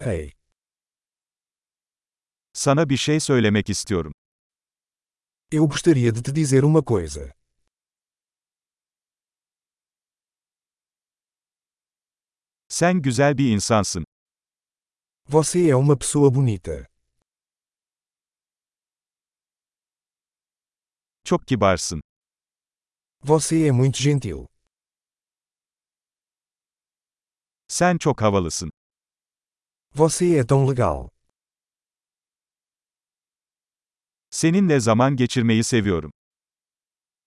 Hey, Sana bir şey söylemek istiyorum. eu gostaria de te dizer uma coisa. Sen güzel bir insansın. Você é uma pessoa bonita. Çok kibarsın. Você é muito gentil. Sen çok havalısın. Você é tão legal. Seninle zaman geçirmeyi seviyorum.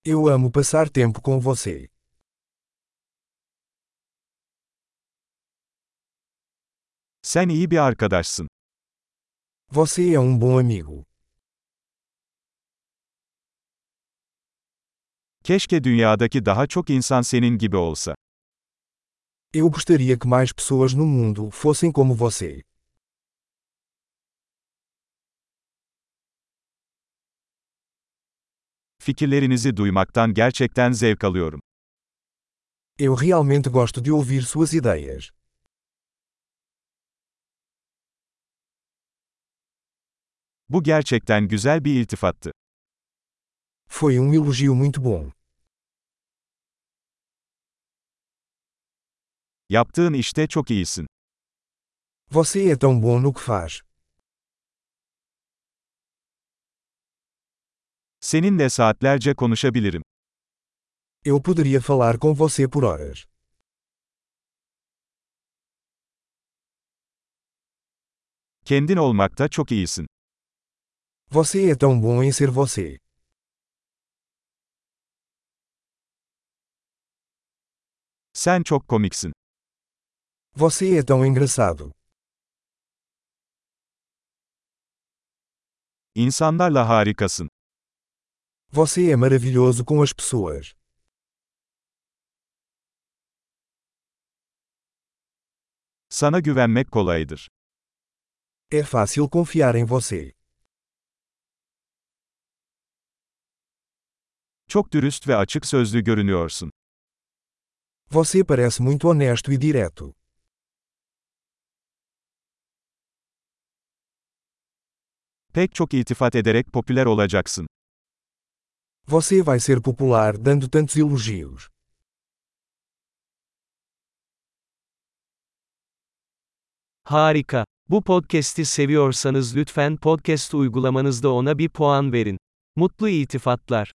Eu amo passar tempo com você. Sen iyi bir arkadaşsın. Você é um bom amigo. Keşke dünyadaki daha çok insan senin gibi olsa. Eu gostaria que mais pessoas no mundo fossem como você. Fikirlerinizi duymaktan gerçekten zevk alıyorum. Eu realmente gosto de ouvir suas ideias. Bu gerçekten güzel bir iltifattı. Foi um elogio muito bom. Yaptığın işte çok iyisin. Você é tão bom no que faz. Seninle saatlerce konuşabilirim. Eu poderia falar com você por horas. Kendin olmakta çok iyisin. Você é tão bom em ser você. Sen çok komiksin. Você é tão engraçado. İnsanlarla harikasın. Você é maravilhoso com as pessoas. Sana güvenmek kolaydır. É fácil confiar em você. Çok dürüst ve açık sözlü görünüyorsun. Você parece muito honesto e direto. Pek çok iltifat ederek popüler olacaksın. Você vai ser popular dando tantos elogios. Harika. Bu podcast'i seviyorsanız lütfen podcast uygulamanızda ona bir puan verin. Mutlu iltifatlar.